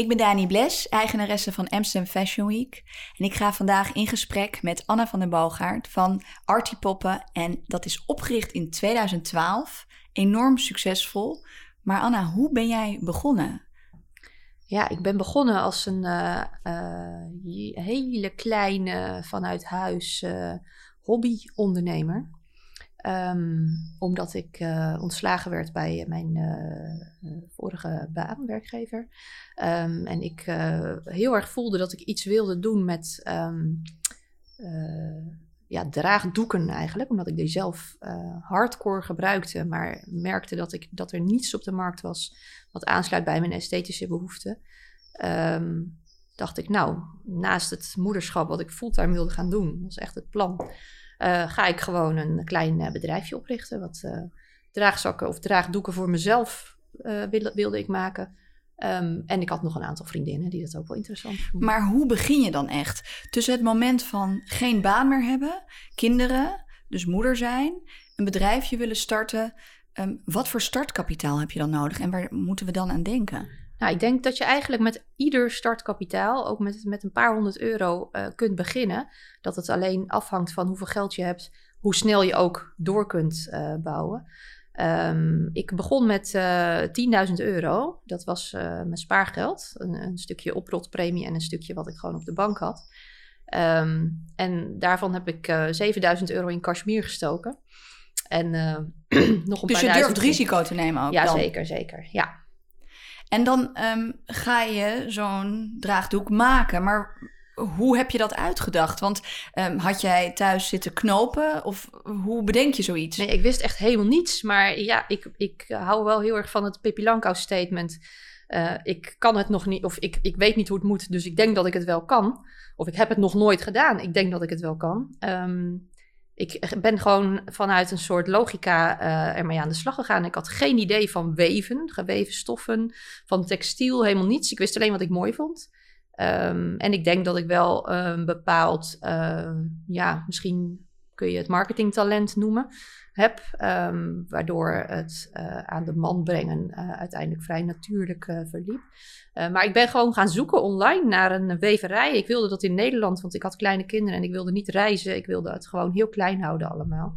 Ik ben Dani Bles, eigenaresse van Amsterdam Fashion Week. En ik ga vandaag in gesprek met Anna van den Boogaard van Artie Poppen. En dat is opgericht in 2012. Enorm succesvol. Maar Anna, hoe ben jij begonnen? Ja, ik ben begonnen als een uh, uh, hele kleine vanuit huis uh, hobbyondernemer. Um, omdat ik ontslagen werd bij mijn vorige baan, werkgever. Um, en ik heel erg voelde dat ik iets wilde doen met um, ja, draagdoeken eigenlijk. Omdat ik die zelf hardcore gebruikte, maar merkte dat, ik, dat er niets op de markt was wat aansluit bij mijn esthetische behoeften. Dacht ik, nou, naast het moederschap wat ik fulltime wilde gaan doen, was echt het plan, ga ik gewoon een klein uh, bedrijfje oprichten. Wat uh, draagzakken of draagdoeken voor mezelf wilde, wilde, ik maken. Um, en ik had nog een aantal vriendinnen die dat ook wel interessant vonden. Maar hoe begin je dan echt? Tussen het moment van geen baan meer hebben, kinderen, dus moeder zijn, een bedrijfje willen starten. Um, wat voor startkapitaal heb je dan nodig en waar moeten we dan aan denken? Nou, ik denk dat je eigenlijk met ieder startkapitaal, ook met, met een paar honderd euro, uh, kunt beginnen. Dat het alleen afhangt van hoeveel geld je hebt, hoe snel je ook door kunt uh, bouwen. Um, ik begon met uh, 10.000 euro. Dat was mijn spaargeld. Een, een, stukje oprotpremie en een stukje wat ik gewoon op de bank had. Um, en daarvan heb ik 7.000 euro in Kashmir gestoken. En nog een dus paar je durft risico te nemen ook Ja, dan. zeker, zeker. Ja. En dan um, ga je zo'n draagdoek maken. Maar hoe heb je dat uitgedacht? Want um, had jij thuis zitten knopen? Of hoe bedenk je zoiets? Nee, ik wist echt helemaal niets. Maar ja, ik, ik hou wel heel erg van het Pippi Langkous statement. Uh, ik kan het nog niet, of ik, ik weet niet hoe het moet, dus ik denk dat ik het wel kan. Of ik heb het nog nooit gedaan, ik denk dat ik het wel kan. Um, ik ben gewoon vanuit een soort logica uh, ermee aan de slag gegaan. Ik had geen idee van weven, geweven stoffen, van textiel, helemaal niets. Ik wist alleen wat ik mooi vond. Um, en ik denk dat ik wel een bepaald, uh, ja, misschien kun je het marketingtalent noemen, heb. Um, waardoor het uh, aan de man brengen uh, uiteindelijk vrij natuurlijk uh, verliep. maar ik ben gewoon gaan zoeken online naar een weverij. Ik wilde dat in Nederland, want ik had kleine kinderen en ik wilde niet reizen. Ik wilde het gewoon heel klein houden allemaal.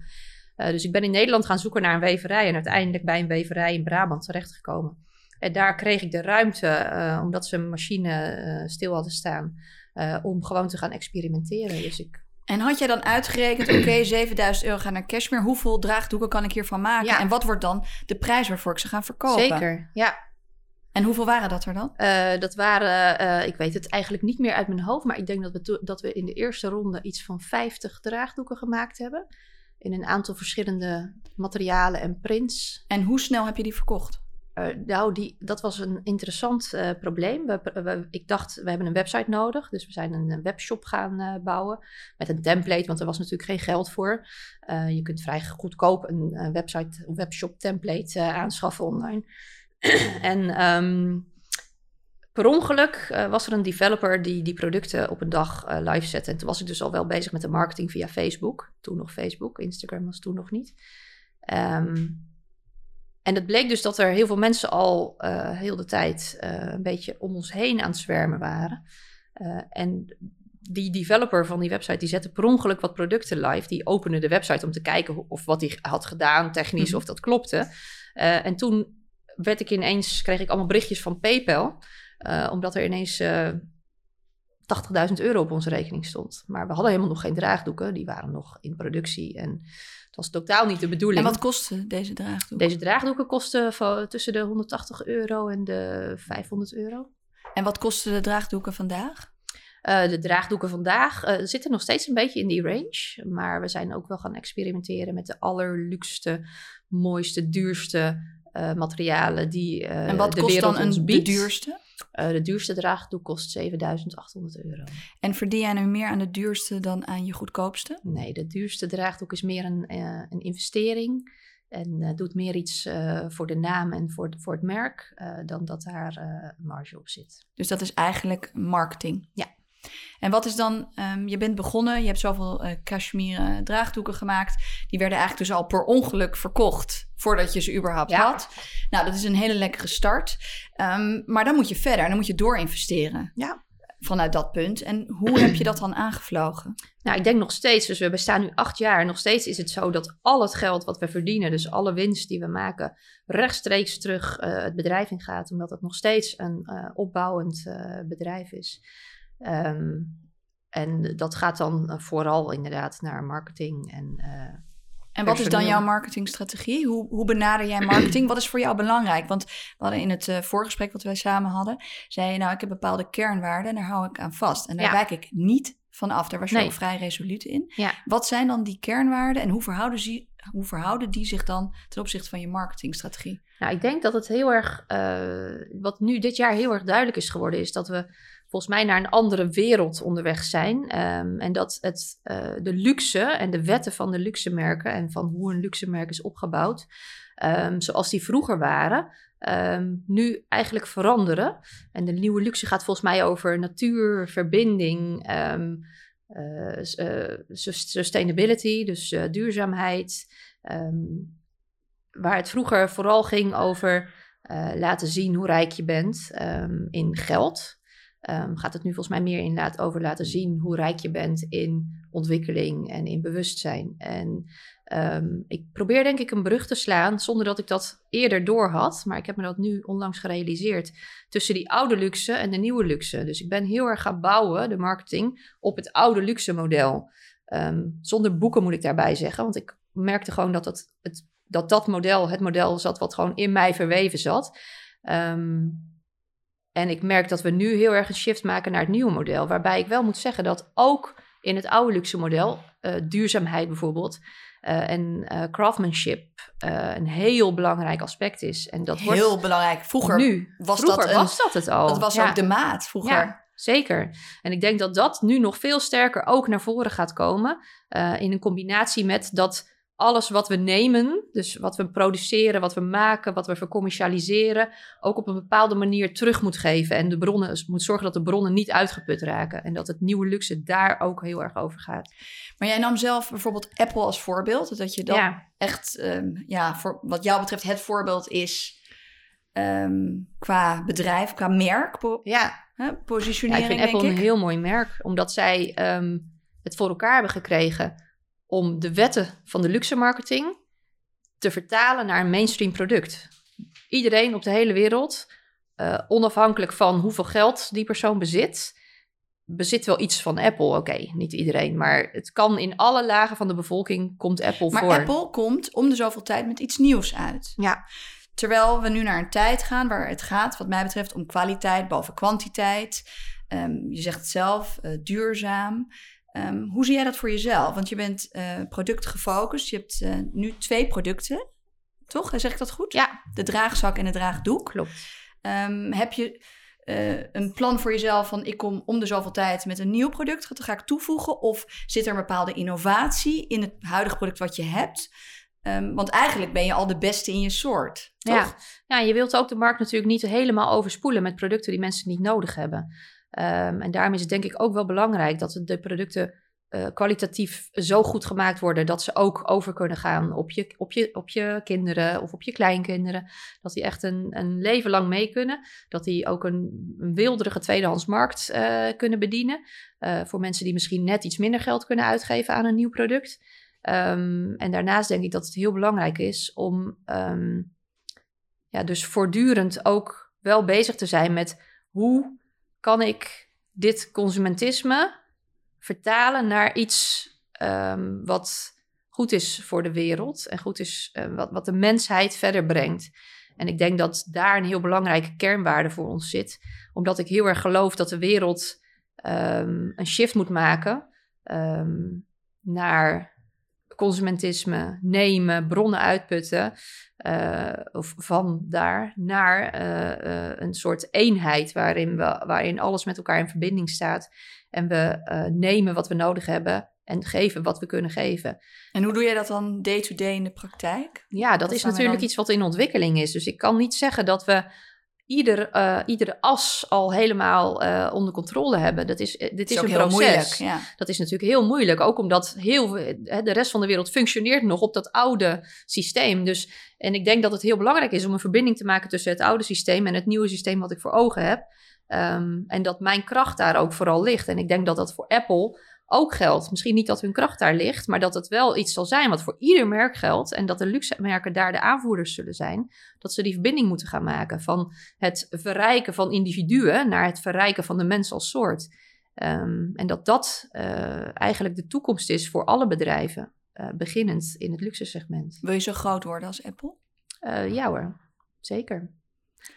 dus ik ben in Nederland gaan zoeken naar een weverij en uiteindelijk bij een weverij in Brabant terechtgekomen. En daar kreeg ik de ruimte, omdat ze een machine stil hadden staan, om gewoon te gaan experimenteren. Dus ik en had jij dan uitgerekend, oké, okay, 7000 euro gaan naar Cashmere. Hoeveel draagdoeken kan ik hiervan maken? Ja. En wat wordt dan de prijs waarvoor ik ze ga verkopen? Zeker, ja. En hoeveel waren dat er dan? Uh, dat waren, uh, ik weet het eigenlijk niet meer uit mijn hoofd, maar ik denk dat we, dat we in de eerste ronde iets van 50 draagdoeken gemaakt hebben. In een aantal verschillende materialen en prints. En hoe snel heb je die verkocht? Uh, nou, die, dat was een interessant uh, probleem. We, ik dacht, we hebben een website nodig. Dus we zijn een webshop gaan uh, bouwen. Met een template, want er was natuurlijk geen geld voor. je kunt vrij goedkoop een, website, webshop template aanschaffen online. en um, per ongeluk was er een developer die die producten op een dag live zette. En toen was ik dus al wel bezig met de marketing via Facebook. Toen nog Facebook, Instagram was toen nog niet. Um, en het bleek dus dat er heel veel mensen al uh, heel de tijd uh, een beetje om ons heen aan het zwermen waren. Uh, en die developer van die website, die zette per ongeluk wat producten live. Die opende de website om te kijken of wat hij had gedaan, technisch, mm-hmm. of dat klopte. en toen werd ik ineens, kreeg ik allemaal berichtjes van PayPal. omdat er ineens 80.000 euro op onze rekening stond. Maar we hadden helemaal nog geen draagdoeken. Die waren nog in productie en het was totaal niet de bedoeling. En wat kostte deze draagdoeken? Deze draagdoeken kosten tussen de 180 euro en de 500 euro. En wat kosten de draagdoeken vandaag? Uh, de draagdoeken vandaag uh, zitten nog steeds een beetje in die range. Maar we zijn ook wel gaan experimenteren met de allerluxste, mooiste, duurste uh, materialen die en wat de kost wereld dan ons een, biedt. de duurste? Uh, de duurste draagdoek kost 7800 euro. En verdien jij nu meer aan de duurste dan aan je goedkoopste? Nee, de duurste draagdoek is meer een, uh, een investering. En uh, doet meer iets voor de naam en voor, voor het merk dan dat daar marge op zit. Dus dat is eigenlijk marketing? Ja. En wat is dan, um, je bent begonnen, je hebt zoveel uh, cashmere draagdoeken gemaakt. Die werden eigenlijk dus al per ongeluk verkocht voordat je ze überhaupt Ja. had. Nou, dat is een hele lekkere start. Ehm, maar dan moet je verder en dan moet je doorinvesteren. Ja. Vanuit dat punt. En hoe heb je dat dan aangevlogen? Nou, ik denk nog steeds, dus we bestaan nu acht jaar. Nog steeds is het zo dat al het geld wat we verdienen, dus alle winst die we maken, rechtstreeks terug eh, het bedrijf in gaat. Omdat het nog steeds een eh, opbouwend eh, bedrijf is. Ehm, en dat gaat dan vooral inderdaad naar marketing en En wat is dan jouw marketingstrategie? Hoe, hoe benader jij marketing? wat is voor jou belangrijk? Want we hadden in het eh, voorgesprek wat wij samen hadden, zei je nou, ik heb bepaalde kernwaarden en daar hou ik aan vast. En daar Ja. wijk ik niet van af. Daar was je Nee. ook vrij resoluut in. Ja. Wat zijn dan die kernwaarden en hoe verhouden, ze, hoe verhouden die zich dan ten opzichte van je marketingstrategie? Nou, ik denk dat het heel erg, eh, wat nu dit jaar heel erg duidelijk is geworden, is dat we volgens mij naar een andere wereld onderweg zijn. Ehm, en dat het, eh, de luxe en de wetten van de luxe merken en van hoe een luxe merk is opgebouwd, ehm, zoals die vroeger waren, ehm, nu eigenlijk veranderen. En de nieuwe luxe gaat volgens mij over natuur, verbinding, eh, eh, sus- sustainability, dus duurzaamheid. waar het vroeger vooral ging over laten zien hoe rijk je bent in geld. Ehm, gaat het nu volgens mij meer inderdaad over laten zien hoe rijk je bent in ontwikkeling en in bewustzijn. En ehm, ik probeer denk ik een brug te slaan zonder dat ik dat eerder door had. Maar ik heb me dat nu onlangs gerealiseerd tussen die oude luxe en de nieuwe luxe. Dus ik ben heel erg gaan bouwen, de marketing, op het oude luxe model. Ehm, zonder boeken moet ik daarbij zeggen, want ik merkte gewoon dat dat, het, dat, dat model het model zat wat gewoon in mij verweven zat. Ehm, en ik merk dat we nu heel erg een shift maken naar het nieuwe model. Waarbij ik wel moet zeggen dat ook in het oude luxe model, eh, duurzaamheid bijvoorbeeld, eh, en eh, craftsmanship een heel belangrijk aspect is. En dat wordt Heel belangrijk. Vroeger nu. was vroeger dat een- was dat het al. dat was Ja. ook de maat vroeger. Ja, zeker. En ik denk dat dat nu nog veel sterker ook naar voren gaat komen. in een combinatie met dat alles wat we nemen, dus wat we produceren, wat we maken, wat we vercommercialiseren, ook op een bepaalde manier terug moet geven. En de bronnen moet zorgen dat de bronnen niet uitgeput raken. En dat het nieuwe luxe daar ook heel erg over gaat. Maar jij nam zelf bijvoorbeeld Apple als voorbeeld. Dat je dat ja, echt, ehm, ja, voor wat jou betreft het voorbeeld is ehm, qua bedrijf, qua merk, ja. hè, Ja, positionering, ik vind Apple ik. een heel mooi merk, omdat zij ehm, het voor elkaar hebben gekregen om de wetten van de luxe marketing te vertalen naar een mainstream product. Iedereen op de hele wereld, eh, onafhankelijk van hoeveel geld die persoon bezit, bezit wel iets van Apple. Oké, niet iedereen, maar het kan in alle lagen van de bevolking komt Apple Maar voor. Apple komt om de zoveel tijd met iets nieuws uit. Ja. Terwijl we nu naar een tijd gaan waar het gaat, wat mij betreft, om kwaliteit boven kwantiteit. Ehm, je zegt het zelf, eh, duurzaam. Ehm, hoe zie jij dat voor jezelf? Want je bent eh productgefocust. Je hebt eh, nu twee producten, toch? Zeg ik dat goed? Ja, De draagzak en de draagdoek. klopt. Ehm, heb je eh, een plan voor jezelf van ik kom om de zoveel tijd met een nieuw product, dat ga ik toevoegen? Of zit er een bepaalde innovatie in het huidige product wat je hebt? Ehm, want eigenlijk ben je al de beste in je soort, toch? Ja. ja, je wilt ook de markt natuurlijk niet helemaal overspoelen met producten die mensen niet nodig hebben. Ehm, en daarom is het denk ik ook wel belangrijk dat de producten eh, kwalitatief zo goed gemaakt worden dat ze ook over kunnen gaan op je, op je, op je kinderen of op je kleinkinderen. Dat die echt een, een leven lang mee kunnen. Dat die ook een, een wilderige tweedehands markt eh, kunnen bedienen. eh, voor mensen die misschien net iets minder geld kunnen uitgeven aan een nieuw product. Ehm, en daarnaast denk ik dat het heel belangrijk is om ehm, ja, dus voortdurend ook wel bezig te zijn met hoe kan ik dit consumentisme vertalen naar iets ehm, wat goed is voor de wereld en goed is eh, wat, wat de mensheid verder brengt. En ik denk dat daar een heel belangrijke kernwaarde voor ons zit, omdat ik heel erg geloof dat de wereld ehm, een shift moet maken ehm, naar consumentisme, nemen, bronnen uitputten, eh, of van daar naar eh, eh, een soort eenheid waarin, we, waarin alles met elkaar in verbinding staat en we nemen wat we nodig hebben en geven wat we kunnen geven. En hoe doe jij dat dan day-to-day in de praktijk? Ja, dat is natuurlijk dan? iets wat in ontwikkeling is. Dus ik kan niet zeggen dat we ieder, uh, iedere as al helemaal uh, onder controle hebben. Dat is, dit is, is een proces. Moeilijk, ja. Dat is natuurlijk heel moeilijk. Ook omdat heel, de rest van de wereld functioneert nog op dat oude systeem. Dus, en ik denk dat het heel belangrijk is om een verbinding te maken tussen het oude systeem en het nieuwe systeem wat ik voor ogen heb. Um, en dat mijn kracht daar ook vooral ligt. En ik denk dat dat voor Apple ook geldt. Misschien niet dat hun kracht daar ligt, maar dat het wel iets zal zijn wat voor ieder merk geldt. En dat de luxe merken daar de aanvoerders zullen zijn. Dat ze die verbinding moeten gaan maken van het verrijken van individuen naar het verrijken van de mens als soort. Um, en dat dat uh, eigenlijk de toekomst is voor alle bedrijven, uh, beginnend in het luxe segment. Wil je zo groot worden als Apple? Uh, ja hoor, zeker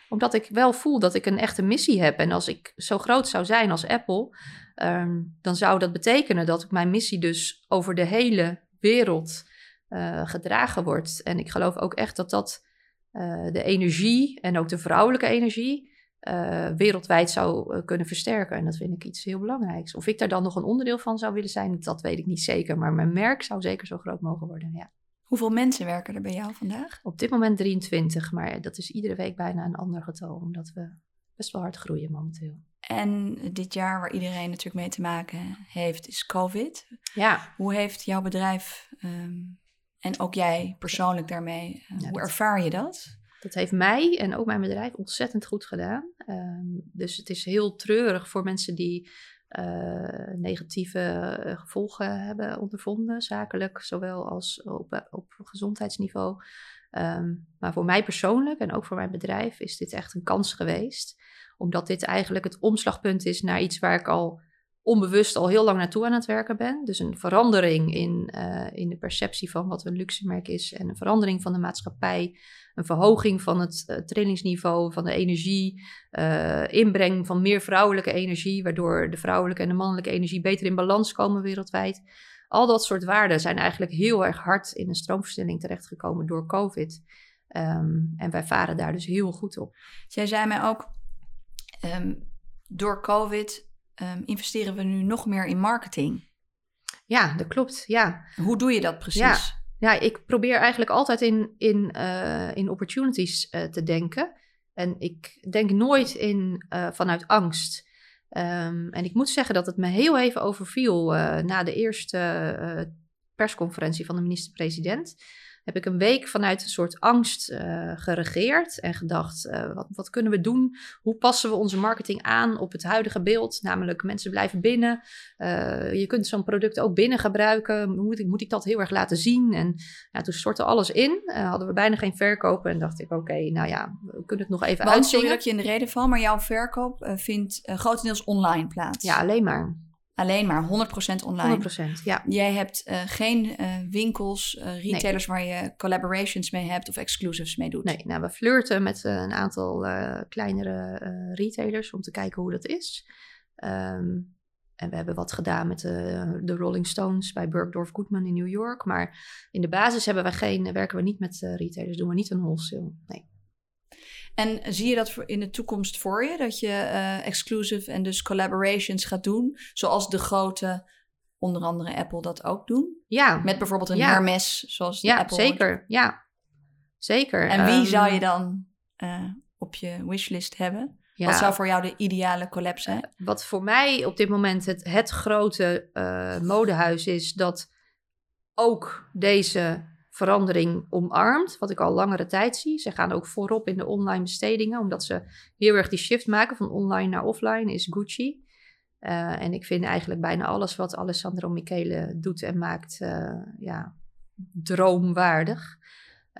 omdat ik wel voel dat ik een echte missie heb. En als ik zo groot zou zijn als Apple, Ehm, dan zou dat betekenen dat mijn missie dus over de hele wereld uh, gedragen wordt. En ik geloof ook echt dat dat uh, de energie en ook de vrouwelijke energie uh, wereldwijd zou kunnen versterken. En dat vind ik iets heel belangrijks. Of ik daar dan nog een onderdeel van zou willen zijn, dat weet ik niet zeker. Maar mijn merk zou zeker zo groot mogen worden. Ja. Hoeveel mensen werken er bij jou vandaag? Op dit moment 23, maar dat is iedere week bijna een ander getal, omdat we best wel hard groeien momenteel. En dit jaar waar iedereen natuurlijk mee te maken heeft, is COVID. Ja. Hoe heeft jouw bedrijf um, en ook jij persoonlijk daarmee, uh, hoe ervaar je dat? Dat heeft mij en ook mijn bedrijf ontzettend goed gedaan. Um, dus het is heel treurig voor mensen die uh, negatieve uh, gevolgen hebben ondervonden, zakelijk, zowel als op, op gezondheidsniveau. Um, maar voor mij persoonlijk en ook voor mijn bedrijf is dit echt een kans geweest omdat dit eigenlijk het omslagpunt is naar iets waar ik al onbewust al heel lang naartoe aan het werken ben. Dus een verandering in, in de perceptie van wat een luxe merk is en een verandering van de maatschappij. Een verhoging van het uh, trainingsniveau, van de energie, uh, inbreng van meer vrouwelijke energie, waardoor de vrouwelijke en de mannelijke energie beter in balans komen wereldwijd. Al dat soort waarden zijn eigenlijk heel erg hard in een stroomversnelling terechtgekomen door COVID. Um, en wij varen daar dus heel goed op. Jij zei mij ook, Um, door COVID um, investeren we nu nog meer in marketing. Ja, dat klopt. Ja. Hoe doe je dat precies? Ja, ja ik probeer eigenlijk altijd in, in, uh, in opportunities uh, te denken. En ik denk nooit in, uh, vanuit angst. Um, en ik moet zeggen dat het me heel even overviel na de eerste persconferentie van de minister-president heb ik een week vanuit een soort angst uh, geregeerd en gedacht: uh, wat, wat, kunnen we doen? Hoe passen we onze marketing aan op het huidige beeld? Namelijk, mensen blijven binnen. Uh, je kunt zo'n product ook binnen gebruiken. Moet ik, moet ik dat heel erg laten zien? En ja, toen stortte alles in. hadden we bijna geen verkopen en dacht ik: oké, okay, nou ja, we kunnen het nog even Want, sorry dat je in de reden val, maar jouw verkoop vindt grotendeels online plaats. Ja, alleen maar. Alleen maar 100% online. 100%, ja. Jij hebt uh, geen uh, winkels, uh, retailers nee. waar je collaborations mee hebt of exclusives mee doet. Nee, nou we flirten met een aantal kleinere retailers om te kijken hoe dat is. Um, en we hebben wat gedaan met de, de Rolling Stones bij Bergdorf Goodman in New York. Maar in de basis hebben we geen, werken we niet met retailers, doen we niet een wholesale. Nee. En zie je dat in de toekomst voor je? Dat je uh, exclusive en dus collaborations gaat doen? Zoals de grote, onder andere Apple, dat ook doen? Ja. Met bijvoorbeeld een ja. Hermes, zoals de ja, Apple. Zeker. Ja, zeker. En wie um, zou je dan uh, op je wishlist hebben? Ja. Wat zou voor jou de ideale collab zijn? Uh, wat voor mij op dit moment het, het grote modehuis is, dat ook deze verandering omarmt, wat ik al langere tijd zie. Ze gaan ook voorop in de online bestedingen, omdat ze heel erg die shift maken van online naar offline, is Gucci. Uh, en ik vind eigenlijk bijna alles wat Alessandro Michele doet en maakt, uh, ja, droomwaardig.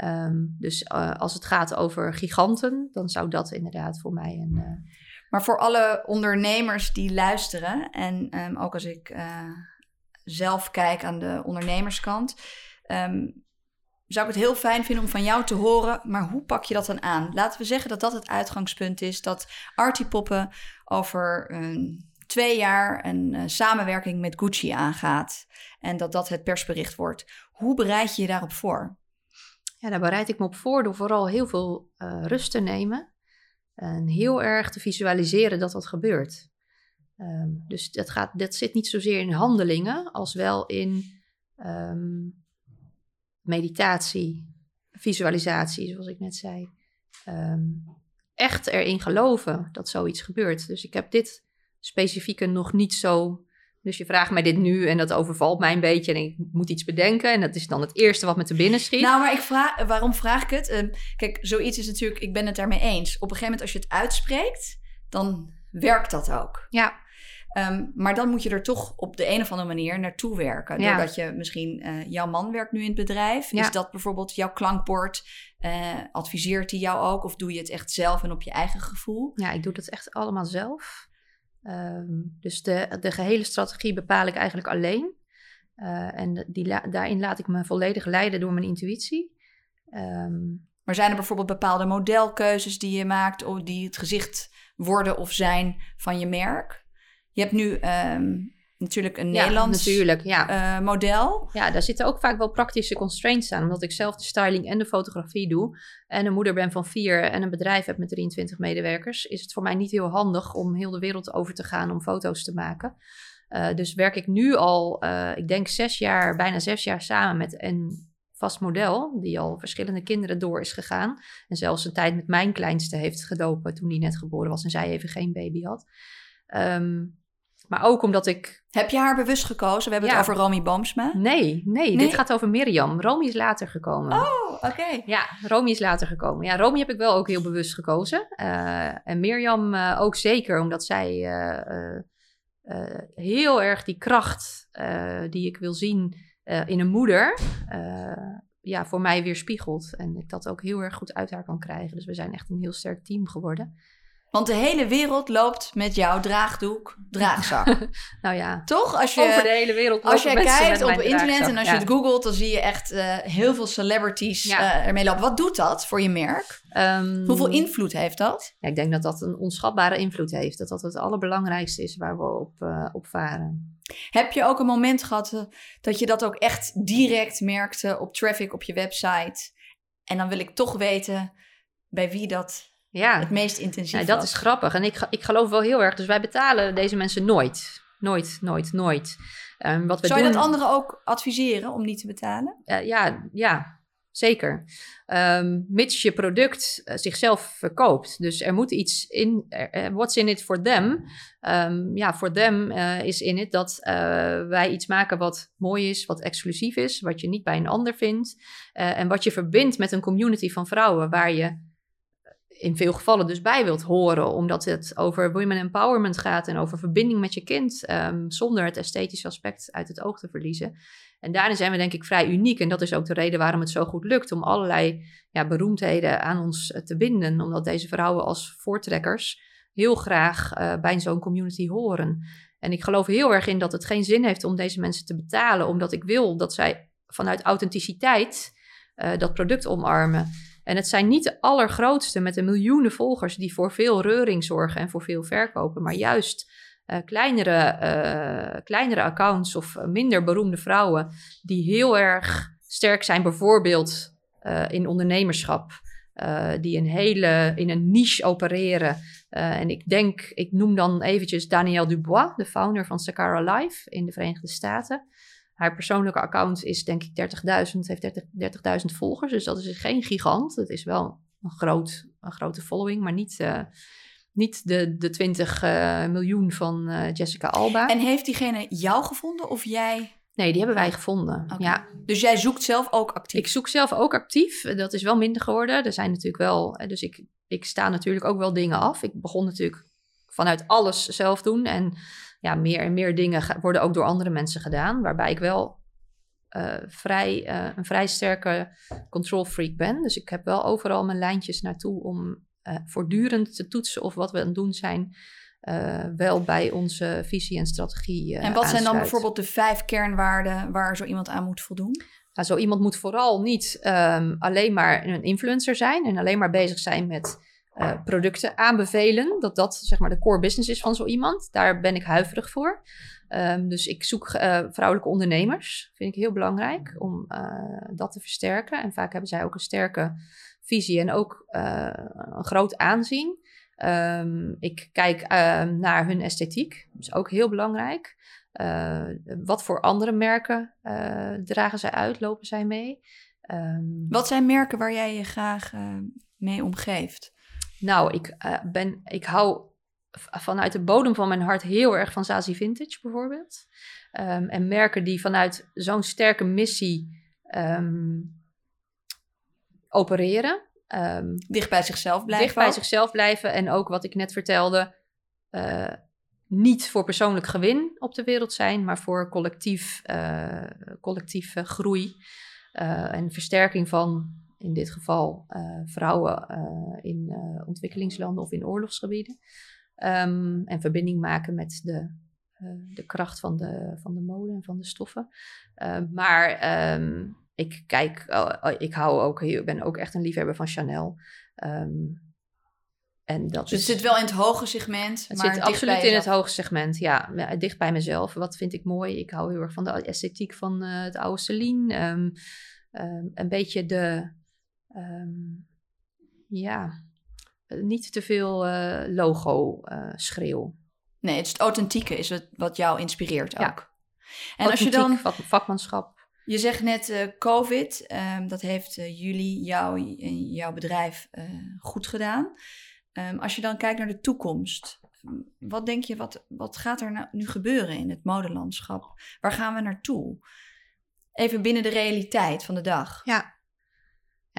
Um, dus uh, als het gaat over giganten, dan zou dat inderdaad voor mij een. Maar voor alle ondernemers die luisteren, en um, ook als ik zelf kijk aan de ondernemerskant. Um, zou ik het heel fijn vinden om van jou te horen, maar hoe pak je dat dan aan? Laten we zeggen dat dat het uitgangspunt is, dat Artie Poppen over uh, twee jaar een uh, samenwerking met Gucci aangaat en dat dat het persbericht wordt. Hoe bereid je je daarop voor? Ja, daar bereid ik me op voor door vooral heel veel uh, rust te nemen en heel erg te visualiseren dat dat gebeurt. Um, dus dat, gaat, dat zit niet zozeer in handelingen als wel in um, meditatie, visualisatie, zoals ik net zei. Um, echt erin geloven dat zoiets gebeurt. Dus ik heb dit specifieke nog niet zo. Dus je vraagt mij dit nu en dat overvalt mij een beetje en ik moet iets bedenken. En dat is dan het eerste wat me te binnen schiet. Nou, maar ik vraag, waarom vraag ik het? Uh, kijk, zoiets is natuurlijk, ik ben het daarmee eens. Op een gegeven moment als je het uitspreekt, dan werkt dat ook. Ja. Um, maar dan moet je er toch op de een of andere manier naartoe werken. Ja. Doordat je misschien, uh, jouw man werkt nu in het bedrijf. Ja. Is dat bijvoorbeeld jouw klankbord? Uh, adviseert hij jou ook? Of doe je het echt zelf en op je eigen gevoel? Ja, ik doe dat echt allemaal zelf. Um, dus de, de gehele strategie bepaal ik eigenlijk alleen. Uh, en die la daarin laat ik me volledig leiden door mijn intuïtie. Um, maar zijn er bijvoorbeeld bepaalde modelkeuzes die je maakt, of die het gezicht worden of zijn van je merk? Je hebt nu um, natuurlijk een ja, Nederlands natuurlijk, ja. Uh, model. Ja, daar zitten ook vaak wel praktische constraints aan. Omdat ik zelf de styling en de fotografie doe. En een moeder ben van vier en een bedrijf heb met 23 medewerkers. Is het voor mij niet heel handig om heel de wereld over te gaan om foto's te maken. Uh, dus werk ik nu al, uh, ik denk zes jaar, bijna zes jaar samen met een vast model. Die al verschillende kinderen door is gegaan. En zelfs een tijd met mijn kleinste heeft gedopen toen die net geboren was en zij even geen baby had. Um, maar ook omdat ik... Heb je haar bewust gekozen? We hebben ja. het over Romy Boomsma. Nee, nee, dit gaat over Mirjam. Romy is later gekomen. Oh, oké. Ja, Romy is later gekomen. Ja, Romy heb ik wel ook heel bewust gekozen. Uh, en Mirjam uh, ook zeker, omdat zij uh, heel erg die kracht die ik wil zien in een moeder... ja, voor mij weerspiegelt. En ik dat ook heel erg goed uit haar kan krijgen. Dus we zijn echt een heel sterk team geworden. Want de hele wereld loopt met jouw draagdoek, draagzak. nou ja. Toch? Als je, Over de hele wereld Als je kijkt op internet en als je het googelt, dan zie je echt uh, heel veel celebrities ja. uh, ermee lopen. Wat doet dat voor je merk? Um, Hoeveel invloed heeft dat? Ja, ik denk dat dat een onschatbare invloed heeft. Dat dat het allerbelangrijkste is waar we op, uh, op varen. Heb je ook een moment gehad dat je dat ook echt direct merkte op traffic op je website? En dan wil ik toch weten bij wie dat ja. het meest intensief ja, Dat is grappig. En ik, ik geloof wel heel erg. Dus wij betalen deze mensen nooit. Nooit, nooit, nooit. Um, wat we Zou je dat anderen ook adviseren om niet te betalen? Uh, ja, ja, zeker. Um, mits je product uh, zichzelf verkoopt. Dus er moet iets in. Uh, what's in it for them? Um, ja, voor them is in het dat wij iets maken wat mooi is, wat exclusief is, wat je niet bij een ander vindt. en wat je verbindt met een community van vrouwen waar je in veel gevallen dus bij wilt horen, omdat het over women empowerment gaat en over verbinding met je kind, um, zonder het esthetische aspect uit het oog te verliezen. En daarin zijn we denk ik vrij uniek en dat is ook de reden waarom het zo goed lukt om allerlei ja, beroemdheden aan ons eh, te binden, omdat deze vrouwen als voortrekkers heel graag uh, bij zo'n community horen. En ik geloof heel erg in dat het geen zin heeft om deze mensen te betalen, omdat ik wil dat zij vanuit authenticiteit uh, dat product omarmen. En het zijn niet de allergrootste met de miljoenen volgers die voor veel reuring zorgen en voor veel verkopen, maar juist uh, kleinere, uh, kleinere accounts of minder beroemde vrouwen die heel erg sterk zijn, bijvoorbeeld in ondernemerschap. die een hele in een niche opereren. en ik denk, ik noem dan eventjes Danielle Dubois, de founder van Sakara Life in de Verenigde Staten. Haar persoonlijke account is denk ik 30.000, heeft 30.000 volgers. Dus dat is geen gigant. Het is wel een, groot, een grote following, maar niet, uh, niet de, de 20 uh, eh, miljoen van uh, Jessica Alba. En heeft diegene jou gevonden of jij? Nee, die hebben wij gevonden. Okay. Ja. Dus jij zoekt zelf ook actief? Ik zoek zelf ook actief. Dat is wel minder geworden. Er zijn natuurlijk wel. Dus ik, ik sta natuurlijk ook wel dingen af. Ik begon natuurlijk vanuit alles zelf doen. En ja, meer en meer dingen worden ook door andere mensen gedaan. Waarbij ik wel uh, vrij, uh, een vrij sterke control freak ben. Dus ik heb wel overal mijn lijntjes naartoe om uh, voortdurend te toetsen of wat we aan het doen zijn. wel bij onze visie en strategie. en wat zijn dan bijvoorbeeld de vijf kernwaarden waar zo iemand aan moet voldoen? Nou, zo iemand moet vooral niet um, alleen maar een influencer zijn en alleen maar bezig zijn met uh, producten aanbevelen. Dat dat zeg maar de core business is van zo iemand. Daar ben ik huiverig voor. Um, dus ik zoek uh, vrouwelijke ondernemers. Vind ik heel belangrijk om uh, dat te versterken. En vaak hebben zij ook een sterke visie en ook een groot aanzien. Um, ik kijk ehm, naar hun esthetiek. Dat is ook heel belangrijk. wat voor andere merken dragen zij uit, lopen zij mee? wat zijn merken waar jij je graag mee omgeeft? Nou, ik, uh, ben, ik hou vanuit de bodem van mijn hart heel erg van Zazie Vintage bijvoorbeeld. Um, en merken die vanuit zo'n sterke missie um, opereren. Um, dicht bij zichzelf blijven. Dicht bij zichzelf blijven. En ook wat ik net vertelde, uh, niet voor persoonlijk gewin op de wereld zijn, maar voor collectief, uh, collectieve groei uh, en versterking van, in dit geval, vrouwen in ontwikkelingslanden of in oorlogsgebieden. Um, en verbinding maken met de, de kracht van de, van de mode en van de stoffen. maar um, ik kijk, ik hou ook, ik ben ook echt een liefhebber van Chanel. Um, en dat dus het zit wel in het hoge segment. Het zit absoluut in het hoge segment, ja. Dicht bij mezelf. Wat vind ik mooi? Ik hou heel erg van de esthetiek van het oude Celine. Um, een beetje de, ja, niet te veel uh, logo uh, schreeuw. Nee, het, is het authentieke is het wat jou inspireert ook. Ja. En als je dan vakmanschap. Je zegt net uh, COVID, um, dat heeft jullie, jou, jouw bedrijf goed gedaan. Um, als je dan kijkt naar de toekomst, wat denk je, wat, wat gaat er nou, nu gebeuren in het modelandschap? Waar gaan we naartoe? Even binnen de realiteit van de dag. Ja.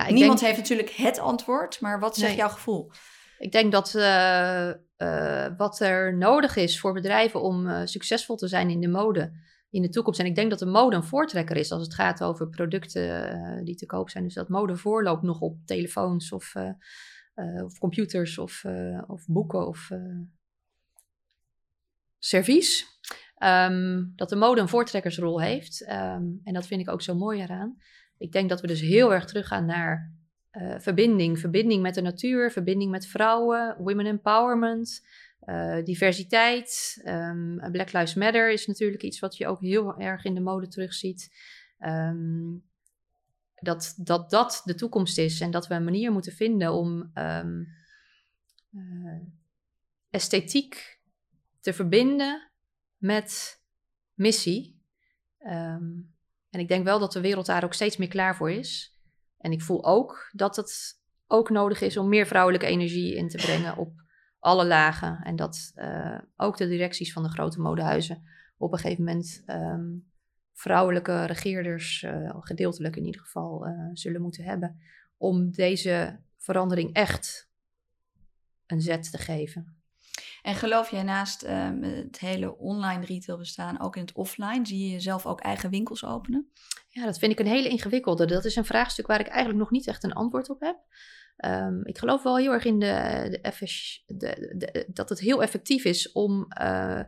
Ja Niemand heeft natuurlijk het antwoord, maar wat zegt jouw gevoel? Ik denk dat wat er nodig is voor bedrijven om succesvol te zijn in de mode in de toekomst. En ik denk dat de mode een voortrekker is als het gaat over producten die te koop zijn. Dus dat mode voorloopt nog op telefoons of, of computers of, of boeken of servies. Um, dat de mode een voortrekkersrol heeft. Um, en dat vind ik ook zo mooi eraan. Ik denk dat we dus heel erg teruggaan naar verbinding. Verbinding met de natuur, verbinding met vrouwen, women empowerment. Uh, diversiteit, um, Black Lives Matter is natuurlijk iets wat je ook heel erg in de mode terugziet. Um, dat, dat dat de toekomst is en dat we een manier moeten vinden om um, uh, esthetiek te verbinden met missie. En ik denk wel dat de wereld daar ook steeds meer klaar voor is. En ik voel ook dat het ook nodig is om meer vrouwelijke energie in te brengen op alle lagen. En dat uh, ook de directies van de grote modehuizen op een gegeven moment um, vrouwelijke regeerders, uh, gedeeltelijk in ieder geval, uh, zullen moeten hebben. Om deze verandering echt een zet te geven. En geloof jij naast um, het hele online retail bestaan ook in het offline? Zie je jezelf ook eigen winkels openen? Ja, dat vind ik een hele ingewikkelde. Dat is een vraagstuk waar ik eigenlijk nog niet echt een antwoord op heb. Um, ik geloof wel heel erg in de, de, dat het heel effectief is om uh,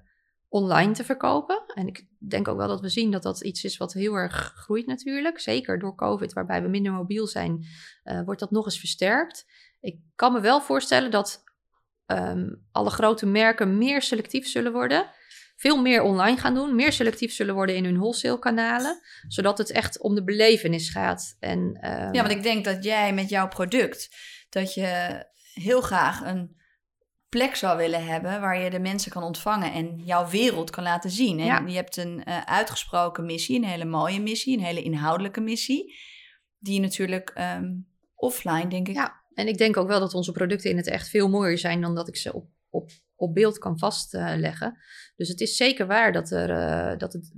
online te verkopen. En ik denk ook wel dat we zien dat dat iets is wat heel erg groeit natuurlijk. Zeker door COVID, waarbij we minder mobiel zijn, uh, wordt dat nog eens versterkt. Ik kan me wel voorstellen dat um, alle grote merken meer selectief zullen worden veel meer online gaan doen, meer selectief zullen worden in hun wholesale kanalen, zodat het echt om de belevenis gaat. En, um... Ja, want ik denk dat jij met jouw product, dat je heel graag een plek zou willen hebben waar je de mensen kan ontvangen en jouw wereld kan laten zien. En ja. je hebt een uh, uitgesproken missie, een hele mooie missie, een hele inhoudelijke missie, die natuurlijk um, offline, denk ik. Ja, en ik denk ook wel dat onze producten in het echt veel mooier zijn dan dat ik ze op, op op beeld kan vastleggen. dus het is zeker waar dat er. Uh, dat het,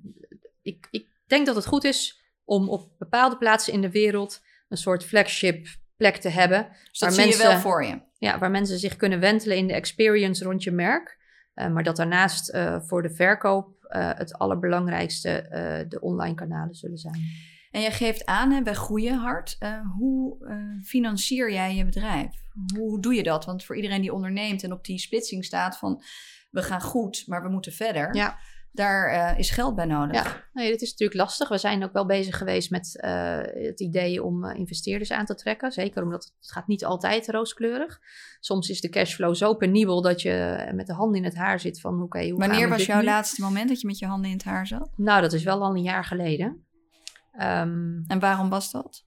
ik, ik denk dat het goed is om op bepaalde plaatsen in de wereld een soort flagship plek te hebben. Dus dat zie mensen, je wel voor je. Ja, waar mensen zich kunnen wentelen in de experience rond je merk. Uh, maar dat daarnaast uh, voor de verkoop het allerbelangrijkste de online kanalen zullen zijn. En jij geeft aan, hè, wij groeien hard. Uh, hoe uh, financier jij je bedrijf? Hoe doe je dat? Want voor iedereen die onderneemt en op die splitsing staat van... we gaan goed, maar we moeten verder... Ja. Daar uh, is geld bij nodig. Ja, nee, dat is natuurlijk lastig. We zijn ook wel bezig geweest met het idee om investeerders aan te trekken. Zeker omdat het gaat niet altijd rooskleurig. Soms is de cashflow zo penibel dat je met de handen in het haar zit van... oké, okay, hoe Wanneer was jouw laatste moment dat je met je handen in het haar zat? Nou, dat is wel al een jaar geleden. Um, en waarom was dat?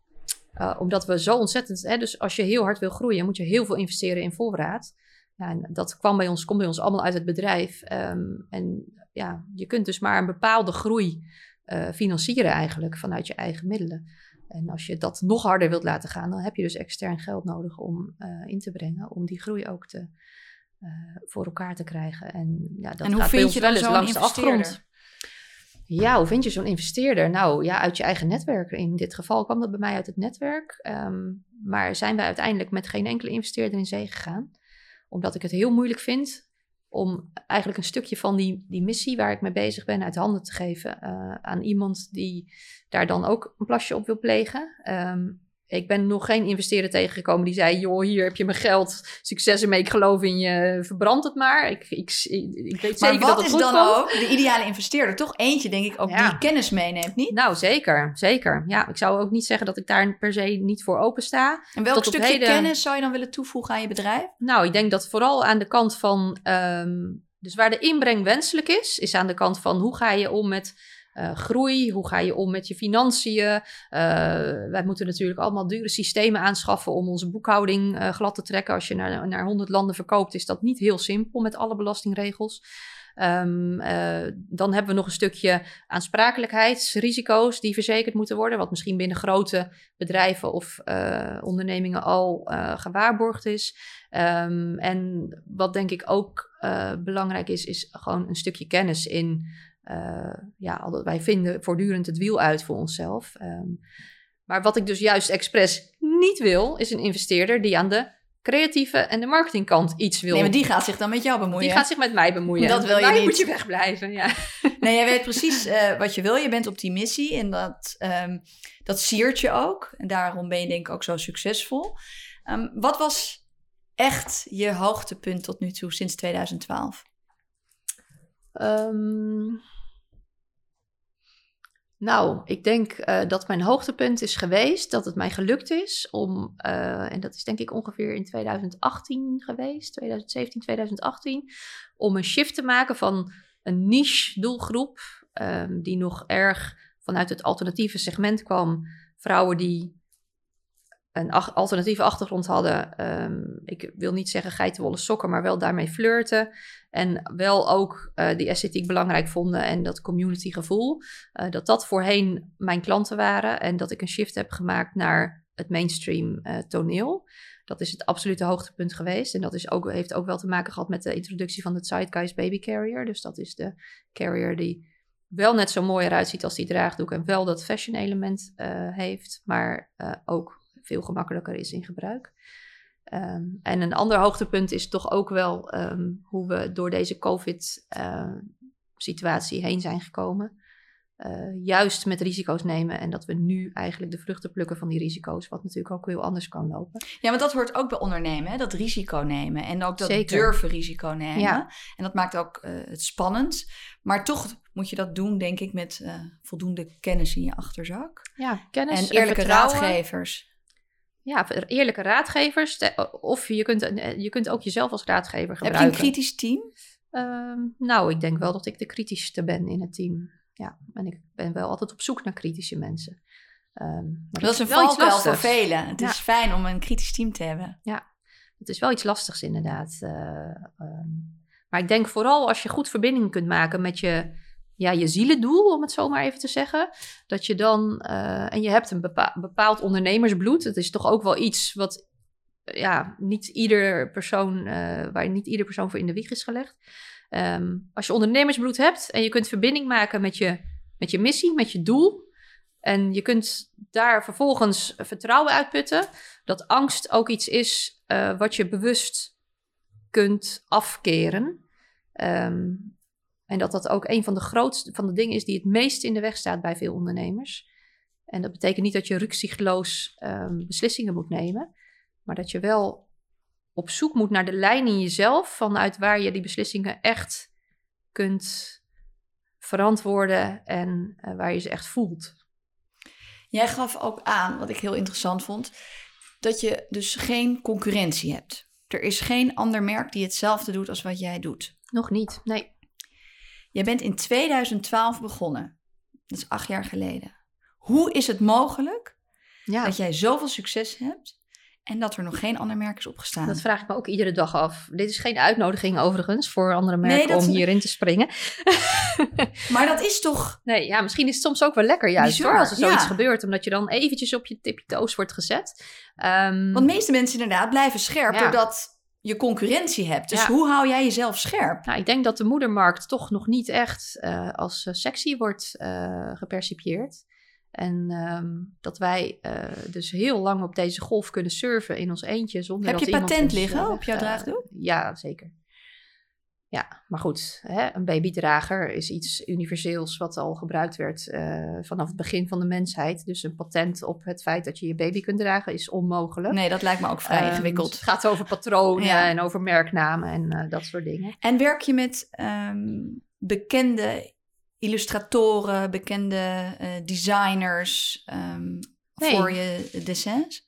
Uh, omdat we zo ontzettend, hè, dus als je heel hard wil groeien, moet je heel veel investeren in voorraad. Ja, en dat kwam bij ons, komt bij ons allemaal uit het bedrijf. Um, en ja, je kunt dus maar een bepaalde groei uh, financieren eigenlijk vanuit je eigen middelen. En als je dat nog harder wilt laten gaan, dan heb je dus extern geld nodig om uh, in te brengen, om die groei ook te, voor elkaar te krijgen. En, ja, dat en hoe gaat vind je wel eens langs de afgrond. Ja, hoe vind je zo'n investeerder? Nou ja, uit je eigen netwerk. In dit geval kwam dat bij mij uit het netwerk. Um, maar zijn wij uiteindelijk met geen enkele investeerder in zee gegaan. Omdat ik het heel moeilijk vind om eigenlijk een stukje van die, die missie waar ik mee bezig ben uit handen te geven uh, aan iemand die daar dan ook een plasje op wil plegen. Um, ik ben nog geen investeerder tegengekomen die zei: Joh, hier heb je mijn geld, succes ermee, ik geloof in je, verbrand het maar. Ik, ik, ik, weet maar zeker dat het is goed dan komt. ook de ideale investeerder? Toch eentje, denk ik, ook Ja. die kennis meeneemt, niet? Nou, zeker, zeker. Ja, ik zou ook niet zeggen dat ik daar per se niet voor open sta. En welk tot stukje heden- kennis zou je dan willen toevoegen aan je bedrijf? Nou, ik denk dat vooral aan de kant van. ehm, dus waar de inbreng wenselijk is, is aan de kant van hoe ga je om met eh, groei? Hoe ga je om met je financiën? Eh, wij moeten natuurlijk allemaal dure systemen aanschaffen om onze boekhouding eh, glad te trekken. Als je naar, naar 100 landen verkoopt, is dat niet heel simpel met alle belastingregels. Ehm, eh, dan hebben we nog een stukje aansprakelijkheidsrisico's die verzekerd moeten worden, wat misschien binnen grote bedrijven of ondernemingen al gewaarborgd is. Ehm, en wat denk ik ook belangrijk is, is gewoon een stukje kennis in. Eh, ja, wij vinden voortdurend het wiel uit voor onszelf. Ehm, maar wat ik dus juist expres niet wil, is een investeerder die aan de creatieve en de marketingkant iets wil. Nee, maar die gaat zich dan met jou bemoeien. Die gaat zich met mij bemoeien. Dat wil je mij niet. moet je wegblijven, ja. Nee, jij weet precies eh, wat je wil. Je bent op die missie en dat, ehm, dat siert je ook. En daarom ben je denk ik ook zo succesvol. Ehm, wat was echt je hoogtepunt tot nu toe sinds 2012? Ehm, nou, ik denk eh, dat mijn hoogtepunt is geweest dat het mij gelukt is om, eh, en dat is denk ik ongeveer in 2018 geweest, 2017, 2018, om een shift te maken van een niche doelgroep ehm, die nog erg vanuit het alternatieve segment kwam. Vrouwen die een alternatieve achtergrond hadden. Ehm, ik wil niet zeggen geitenwolle sokken, maar wel daarmee flirten. En wel ook eh, die esthetiek belangrijk vonden en dat community gevoel. eh, dat dat voorheen mijn klanten waren. En dat ik een shift heb gemaakt naar het mainstream eh, toneel. Dat is het absolute hoogtepunt geweest. En dat is ook, heeft ook wel te maken gehad met de introductie van de Zeitgeist Baby Carrier. Dus dat is de carrier die wel net zo mooi eruit ziet als die draagdoek. En wel dat fashion element heeft. Maar ook veel gemakkelijker is in gebruik. Ehm, en een ander hoogtepunt is toch ook wel ehm, hoe we door deze COVID-situatie heen zijn gekomen. Eh, juist met risico's nemen en dat we nu eigenlijk de vruchten plukken van die risico's, wat natuurlijk ook heel anders kan lopen. Ja, want dat hoort ook bij ondernemen, hè? dat risico nemen. En ook dat Zeker. durven risico nemen. Ja. En dat maakt ook eh, het spannend. Maar toch moet je dat doen, denk ik, met eh, voldoende kennis in je achterzak. Ja, kennis en eerlijke raadgevers. Ja, eerlijke raadgevers. Of je kunt, je kunt ook jezelf als raadgever Heb gebruiken. je een kritisch team? Ehm, nou, ik denk wel dat ik de kritischste ben in het team. Ja, en ik ben wel altijd op zoek naar kritische mensen. Ehm, Dat is een valkuil voor velen. Het Ja. is fijn om een kritisch team te hebben. Het is wel iets lastigs inderdaad. eh, ehm. maar ik denk vooral als je goed verbinding kunt maken met je, ja, je zielendoel, om het zo maar even te zeggen. Dat je dan, eh, en je hebt een bepa- bepaald ondernemersbloed. Het is toch ook wel iets wat, eh, ja, niet ieder persoon, eh, waar niet ieder persoon voor in de wieg is gelegd. Ehm, als je ondernemersbloed hebt en je kunt verbinding maken met je, met je missie, met je doel. En je kunt daar vervolgens vertrouwen uitputten dat angst ook iets is wat je bewust kunt afkeren. Ehm, en dat dat ook een van de grootste van de dingen is die het meest in de weg staat bij veel ondernemers. En dat betekent niet dat je ruksigloos ehm, beslissingen moet nemen, maar dat je wel op zoek moet naar de lijn in jezelf vanuit waar je die beslissingen echt kunt verantwoorden en eh, waar je ze echt voelt. Jij gaf ook aan, wat ik heel interessant vond, dat je dus geen concurrentie hebt. Er is geen ander merk die hetzelfde doet als wat jij doet. Nog niet, nee. Jij bent in 2012 begonnen. Dat is acht jaar geleden. Hoe is het mogelijk Ja. dat jij zoveel succes hebt en dat er nog geen ander merk is opgestaan. Dat vraag ik me ook iedere dag af. Dit is geen uitnodiging overigens voor andere merken Nee, om hierin te springen. Maar dat is toch... Nee, ja, misschien is het soms ook wel lekker juist Bizar, hoor, als er zoiets ja. gebeurt. Omdat je dan eventjes op je tippie toes wordt gezet. Ehm, Want de meeste mensen inderdaad blijven scherp Ja. doordat je concurrentie hebt. Dus Ja. hoe hou jij jezelf scherp? nou, ik denk dat de moedermarkt toch nog niet echt eh, als eh, sexy wordt eh, gepercipieerd. En ehm, dat wij dus heel lang op deze golf kunnen surfen in ons eentje. Zonder Heb dat je patent ons, liggen op jouw draagdoek? ja, zeker. Ja, maar goed, hè, een babydrager is iets universeels wat al gebruikt werd eh, vanaf het begin van de mensheid. Dus een patent op het feit dat je je baby kunt dragen is onmogelijk. Nee, dat lijkt me ook vrij Ehm, ingewikkeld. het gaat over patronen Ja. en over merknamen en eh, dat soort dingen. En werk je met ehm, bekende illustratoren, bekende eh, designers ehm, Nee. voor je dessins?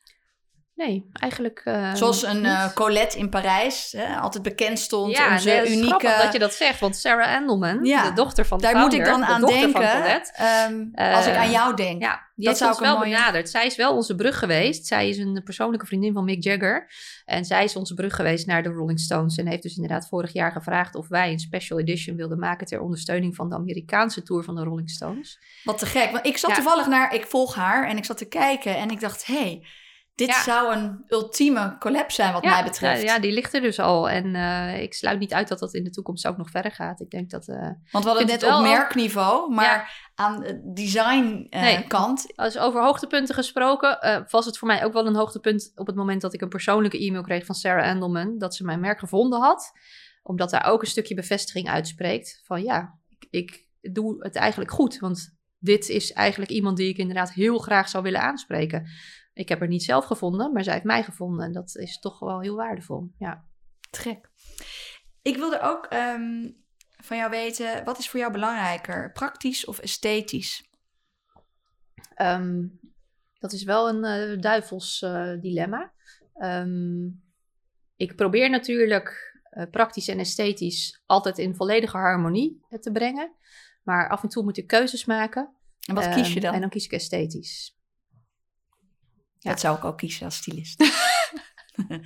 Nee, eigenlijk. eh, Zoals een eh, Colette in Parijs, hè, altijd bekend stond. ja, onze nee, het is unieke. dat je dat zegt, want Sarah Endelman, Ja, de dochter van de Daar moet ik dan de aan denken. van Colette, ehm, als ik Eh, aan jou denk. Ja, die Dat zou ons ik een wel mooie- benaderd. Zij is wel onze brug geweest. Zij is een persoonlijke vriendin van Mick Jagger. En zij is onze brug geweest naar de Rolling Stones. En heeft dus inderdaad vorig jaar gevraagd of wij een special edition wilden maken ter ondersteuning van de Amerikaanse tour van de Rolling Stones. Wat te gek. Want ik zat Ja. toevallig naar, ik volg haar en ik zat te kijken en ik dacht, hé, hey, dit Ja. zou een ultieme collab zijn wat ja, mij betreft. Ja, ja, die ligt er dus al. En eh, ik sluit niet uit dat dat in de toekomst ook nog verder gaat. Ik denk dat... eh, Want we hadden net op merkniveau, maar aan de design eh, Nee. kant. Als over hoogtepunten gesproken, was het voor mij ook wel een hoogtepunt op het moment dat ik een persoonlijke e-mail kreeg van Sarah Endelman, dat ze mijn merk gevonden had. Omdat daar ook een stukje bevestiging uitspreekt van ja, ik, ik doe het eigenlijk goed. Want dit is eigenlijk iemand die ik inderdaad heel graag zou willen aanspreken. Ik heb haar niet zelf gevonden, maar zij heeft mij gevonden. En dat is toch wel heel waardevol. Ja. Te gek. Ik wilde ook ehm, van jou weten, wat is voor jou belangrijker, praktisch of esthetisch? Ehm, dat is wel een eh, duivels eh, dilemma. Ehm, ik probeer natuurlijk eh, praktisch en esthetisch altijd in volledige harmonie te brengen. Maar af en toe moet ik keuzes maken. En wat kies je dan? En dan kies ik esthetisch. Ja. Dat zou ik ook kiezen als stylist.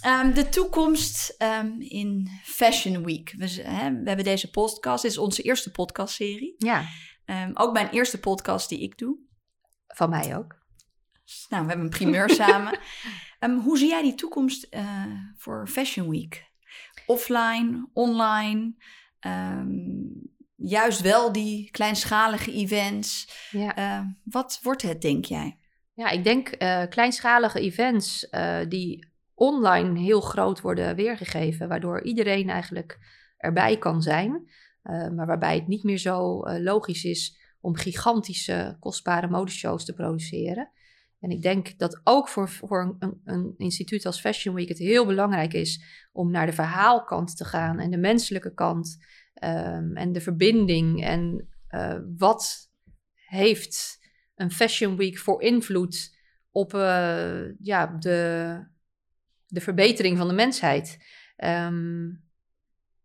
Ehm, de toekomst ehm, in Fashion Week. We, z- hè, we hebben deze podcast. Dit is onze eerste podcastserie. Ja, Ehm, ook mijn eerste podcast die ik doe. van mij ook. Nou, we hebben een primeur samen. Hoe zie jij die toekomst eh, voor Fashion Week? Offline, online, juist wel die kleinschalige events. Ja. Wat wordt het, denk jij? Ja, ik denk eh, kleinschalige events eh, die online heel groot worden weergegeven, waardoor iedereen eigenlijk erbij kan zijn, eh, maar waarbij het niet meer zo logisch is om gigantische, kostbare modeshows te produceren. En ik denk dat ook voor, voor een, een instituut als Fashion Week het heel belangrijk is om naar de verhaalkant te gaan en de menselijke kant ehm, en de verbinding en wat heeft een Fashion Week voor invloed op eh, ja, de, de verbetering van de mensheid. Ehm,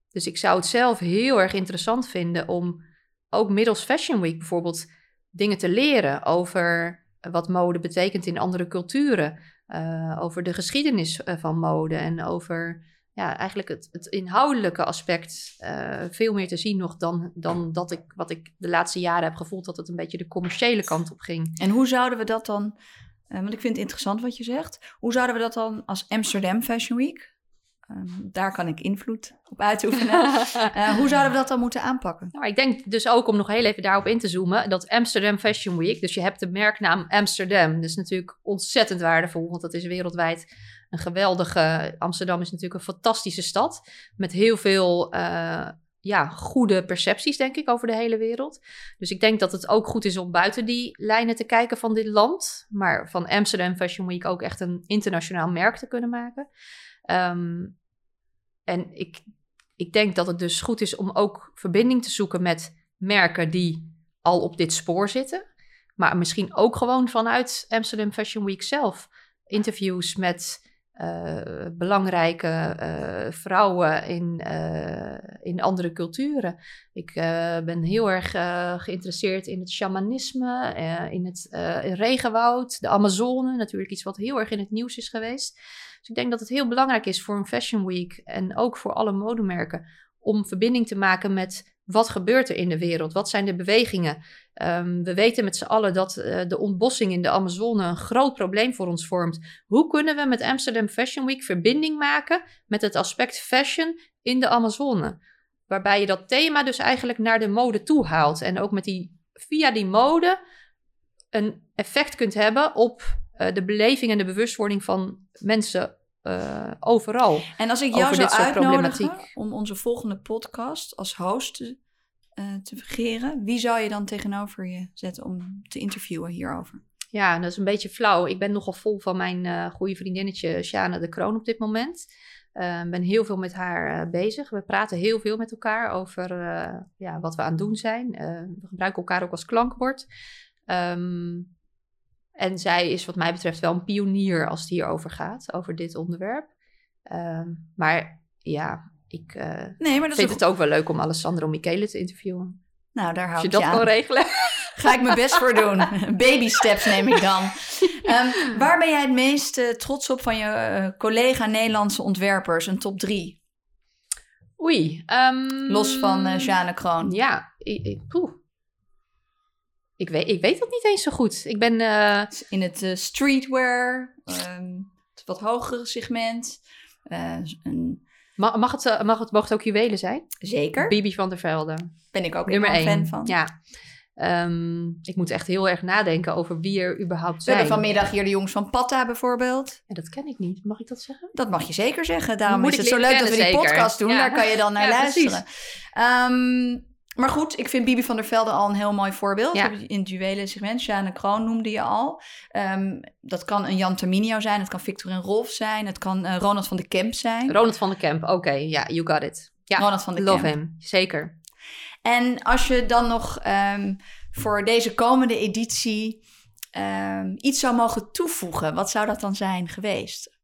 dus ik zou het zelf heel erg interessant vinden om ook middels Fashion Week bijvoorbeeld dingen te leren over wat mode betekent in andere culturen. eh, over de geschiedenis eh, van mode en over ja, eigenlijk het, het inhoudelijke aspect eh, veel meer te zien nog dan, dan dat ik, wat ik de laatste jaren heb gevoeld, dat het een beetje de commerciële kant op ging. En hoe zouden we dat dan, eh, want ik vind het interessant wat je zegt, hoe zouden we dat dan als Amsterdam Fashion Week, ehm, daar kan ik invloed op uitoefenen, Eh, hoe zouden we dat dan moeten aanpakken? Nou, ik denk dus ook om nog heel even daarop in te zoomen, dat Amsterdam Fashion Week, dus je hebt de merknaam Amsterdam, dat is natuurlijk ontzettend waardevol, want dat is wereldwijd een geweldige, Amsterdam is natuurlijk een fantastische stad, met heel veel eh, ja, goede percepties, denk ik, over de hele wereld. Dus ik denk dat het ook goed is om buiten die lijnen te kijken van dit land, maar van Amsterdam Fashion Week ook echt een internationaal merk te kunnen maken. Ehm, en ik ik denk dat het dus goed is om ook verbinding te zoeken met merken die al op dit spoor zitten. Maar misschien ook gewoon vanuit Amsterdam Fashion Week zelf interviews met eh, belangrijke eh, vrouwen in, eh, in andere culturen. Ik ben heel erg geïnteresseerd in het shamanisme, in het regenwoud, de Amazone, natuurlijk iets wat heel erg in het nieuws is geweest. Dus ik denk dat het heel belangrijk is voor een Fashion Week en ook voor alle modemerken om verbinding te maken met wat gebeurt er in de wereld? Wat zijn de bewegingen? Um, we weten met z'n allen dat uh, de ontbossing in de Amazone een groot probleem voor ons vormt. Hoe kunnen we met Amsterdam Fashion Week verbinding maken met het aspect fashion in de Amazone? Waarbij je dat thema dus eigenlijk naar de mode toe haalt. En ook met die, via die mode een effect kunt hebben op uh, de beleving en de bewustwording van mensen uh, overal. En als ik jou zou uitnodigen om onze volgende podcast als host te, uh, te vergeren, wie zou je dan tegenover je zetten om te interviewen hierover? Ja, dat is een beetje flauw. Ik ben nogal vol van mijn uh, goede vriendinnetje Shana de Kroon op dit moment. Ik ben heel veel met haar bezig. We praten heel veel met elkaar over ja, wat we aan het doen zijn. we gebruiken elkaar ook als klankbord. Um, en zij is wat mij betreft wel een pionier als het hierover gaat, over dit onderwerp. Ehm, maar ja, ik uh, nee, maar dat vind het ook wel leuk om Alessandro Michele te interviewen. Nou, daar hou ik je dat kan regelen. Ga ik mijn best voor doen. Baby steps neem ik dan. Um, waar ben jij het meest uh, trots op van je uh, collega Nederlandse ontwerpers? Een top drie. Oei. Um, Los van uh, Jeanne Kroon. Ja, ik, ik, ik weet, ik weet dat niet eens zo goed. Ik ben... Uh... In het uh, streetwear, um, het wat hogere segment. Uh, een... mag, mag, het, mag, het, mag het ook juwelen zijn? Zeker. Bibi van der Velde. Ben ik ook Nummer een fan van. Ja. Um, ik moet echt heel erg nadenken over wie er überhaupt zijn. We hebben vanmiddag hier de jongens van Patta bijvoorbeeld. Ja, dat ken ik niet. Mag ik dat zeggen? Dat mag je zeker zeggen. Daarom is het zo leuk dat we die podcast doen. Daar kan je dan naar ja, luisteren. Um, maar goed, ik vind Bibi van der Velde al een heel mooi voorbeeld. In het juwelen segment. Sjane Kroon noemde je al. Um, dat kan een Jan Terminio zijn. Het kan Victor en Rolf zijn. Het kan uh, Ronald van de Kemp zijn. Ronald van de Kemp, oké. Okay. Ja, you got it. Ja, Ronald van de Love him, zeker. En als je dan nog um, voor deze komende editie um, iets zou mogen toevoegen, wat zou dat dan zijn geweest?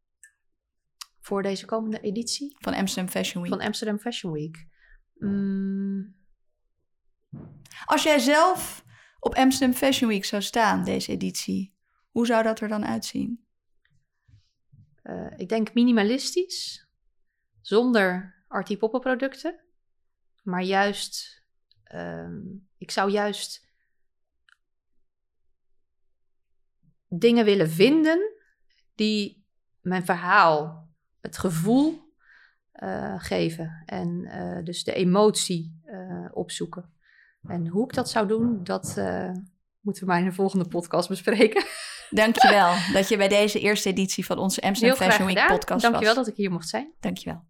Voor deze komende editie? Van Amsterdam Fashion Week. Van Amsterdam Fashion Week. Mm. Als jij zelf op Amsterdam Fashion Week zou staan, deze editie, hoe zou dat er dan uitzien? Uh, ik denk minimalistisch, zonder artie producten, maar juist, uh, ik zou juist dingen willen vinden die mijn verhaal, het gevoel uh, geven en uh, dus de emotie opzoeken. En hoe ik dat zou doen, dat uh, moeten we maar in de volgende podcast bespreken. Dankjewel dat je bij deze eerste editie van onze Amsterdam Fashion Week podcast was. Dankjewel dat ik hier mocht zijn. Dankjewel.